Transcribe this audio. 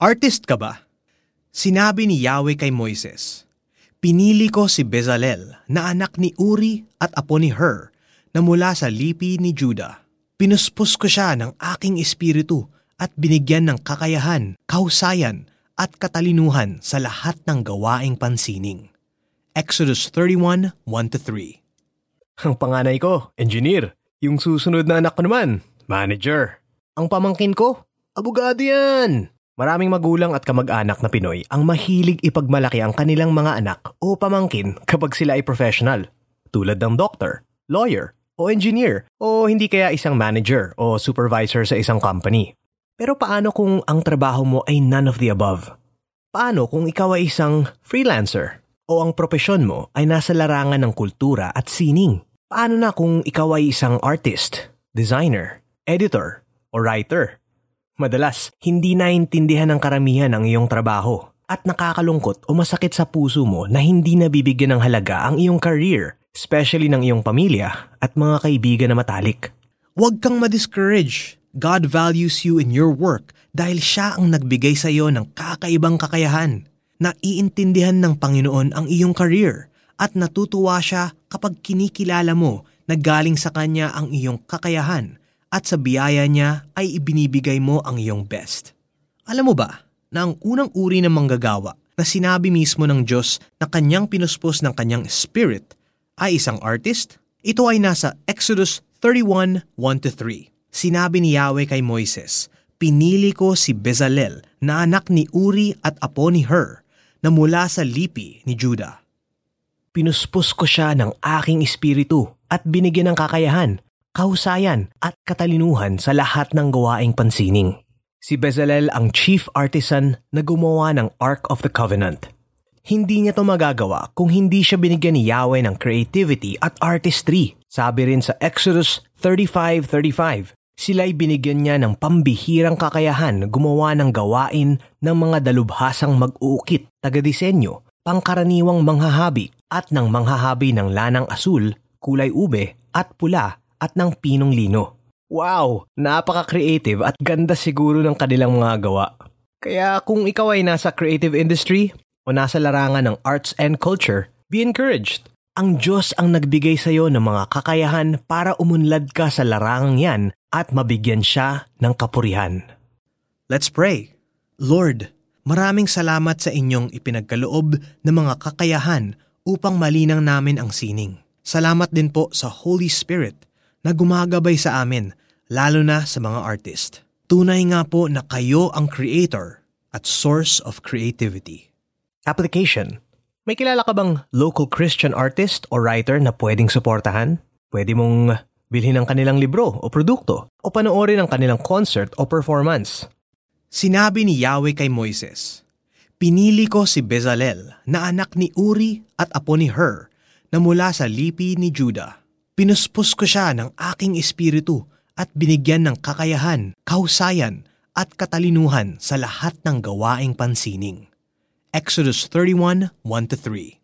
Artist ka ba? Sinabi ni Yahweh kay Moises, Pinili ko si Bezalel na anak ni Uri at apo ni Hur na mula sa lipi ni Juda. Pinuspos ko siya ng aking espiritu at binigyan ng kakayahan, kahusayan at katalinuhan sa lahat ng gawaing pansining. Exodus 31, 1-3 Ang panganay ko, engineer. Yung susunod na anak ko naman, manager. Ang pamangkin ko, abogado yan. Maraming magulang at kamag-anak na Pinoy ang mahilig ipagmalaki ang kanilang mga anak o pamangkin kapag sila ay professional. Tulad ng doctor, lawyer, o engineer, o hindi kaya isang manager o supervisor sa isang company. Pero paano kung ang trabaho mo ay none of the above? Paano kung ikaw ay isang freelancer o ang propesyon mo ay nasa larangan ng kultura at sining? Paano na kung ikaw ay isang artist, designer, editor, o writer? Madalas, hindi naintindihan ng karamihan ang iyong trabaho at nakakalungkot o masakit sa puso mo na hindi nabibigyan ng halaga ang iyong career, especially ng iyong pamilya at mga kaibigan na matalik. Huwag kang ma-discourage. God values you in your work dahil siya ang nagbigay sa iyo ng kakaibang kakayahan. Naiintindihan ng Panginoon ang iyong career at natutuwa siya kapag kinikilala mo na galing sa Kanya ang iyong kakayahan at sa biyaya niya ay ibinibigay mo ang iyong best. Alam mo ba na ang unang uri ng manggagawa na sinabi mismo ng Diyos na kanyang pinuspos ng kanyang spirit ay isang artist? Ito ay nasa Exodus 31, 1-3. Sinabi ni Yahweh kay Moises, Pinili ko si Bezalel na anak ni Uri at apo ni Hur na mula sa lipi ni Judah. Pinuspos ko siya ng aking espiritu at binigyan ng kakayahan kahusayan at katalinuhan sa lahat ng gawaing pansining. Si Bezalel ang chief artisan na gumawa ng Ark of the Covenant. Hindi niya to magagawa kung hindi siya binigyan ni Yahweh ng creativity at artistry. Sabi rin sa Exodus 35.35, sila'y binigyan niya ng pambihirang kakayahan gumawa ng gawain ng mga dalubhasang mag-uukit, taga-disenyo, pangkaraniwang manghahabi at ng manghahabi ng lanang asul, kulay ube at pula at ng pinong lino. Wow! Napaka-creative at ganda siguro ng kanilang mga gawa. Kaya kung ikaw ay nasa creative industry o nasa larangan ng arts and culture, be encouraged. Ang Diyos ang nagbigay sa iyo ng mga kakayahan para umunlad ka sa larangang yan at mabigyan siya ng kapurihan. Let's pray. Lord, maraming salamat sa inyong ipinagkaloob ng mga kakayahan upang malinang namin ang sining. Salamat din po sa Holy Spirit na gumagabay sa amin, lalo na sa mga artist. Tunay nga po na kayo ang creator at source of creativity. Application. May kilala ka bang local Christian artist o writer na pwedeng suportahan? Pwede mong bilhin ang kanilang libro o produkto o panoorin ang kanilang concert o performance. Sinabi ni Yahweh kay Moises, Pinili ko si Bezalel na anak ni Uri at apo ni Hur na mula sa lipi ni Judah Pinuspos ko siya ng aking espiritu at binigyan ng kakayahan, kahusayan at katalinuhan sa lahat ng gawaing pansining. Exodus 31, 1-3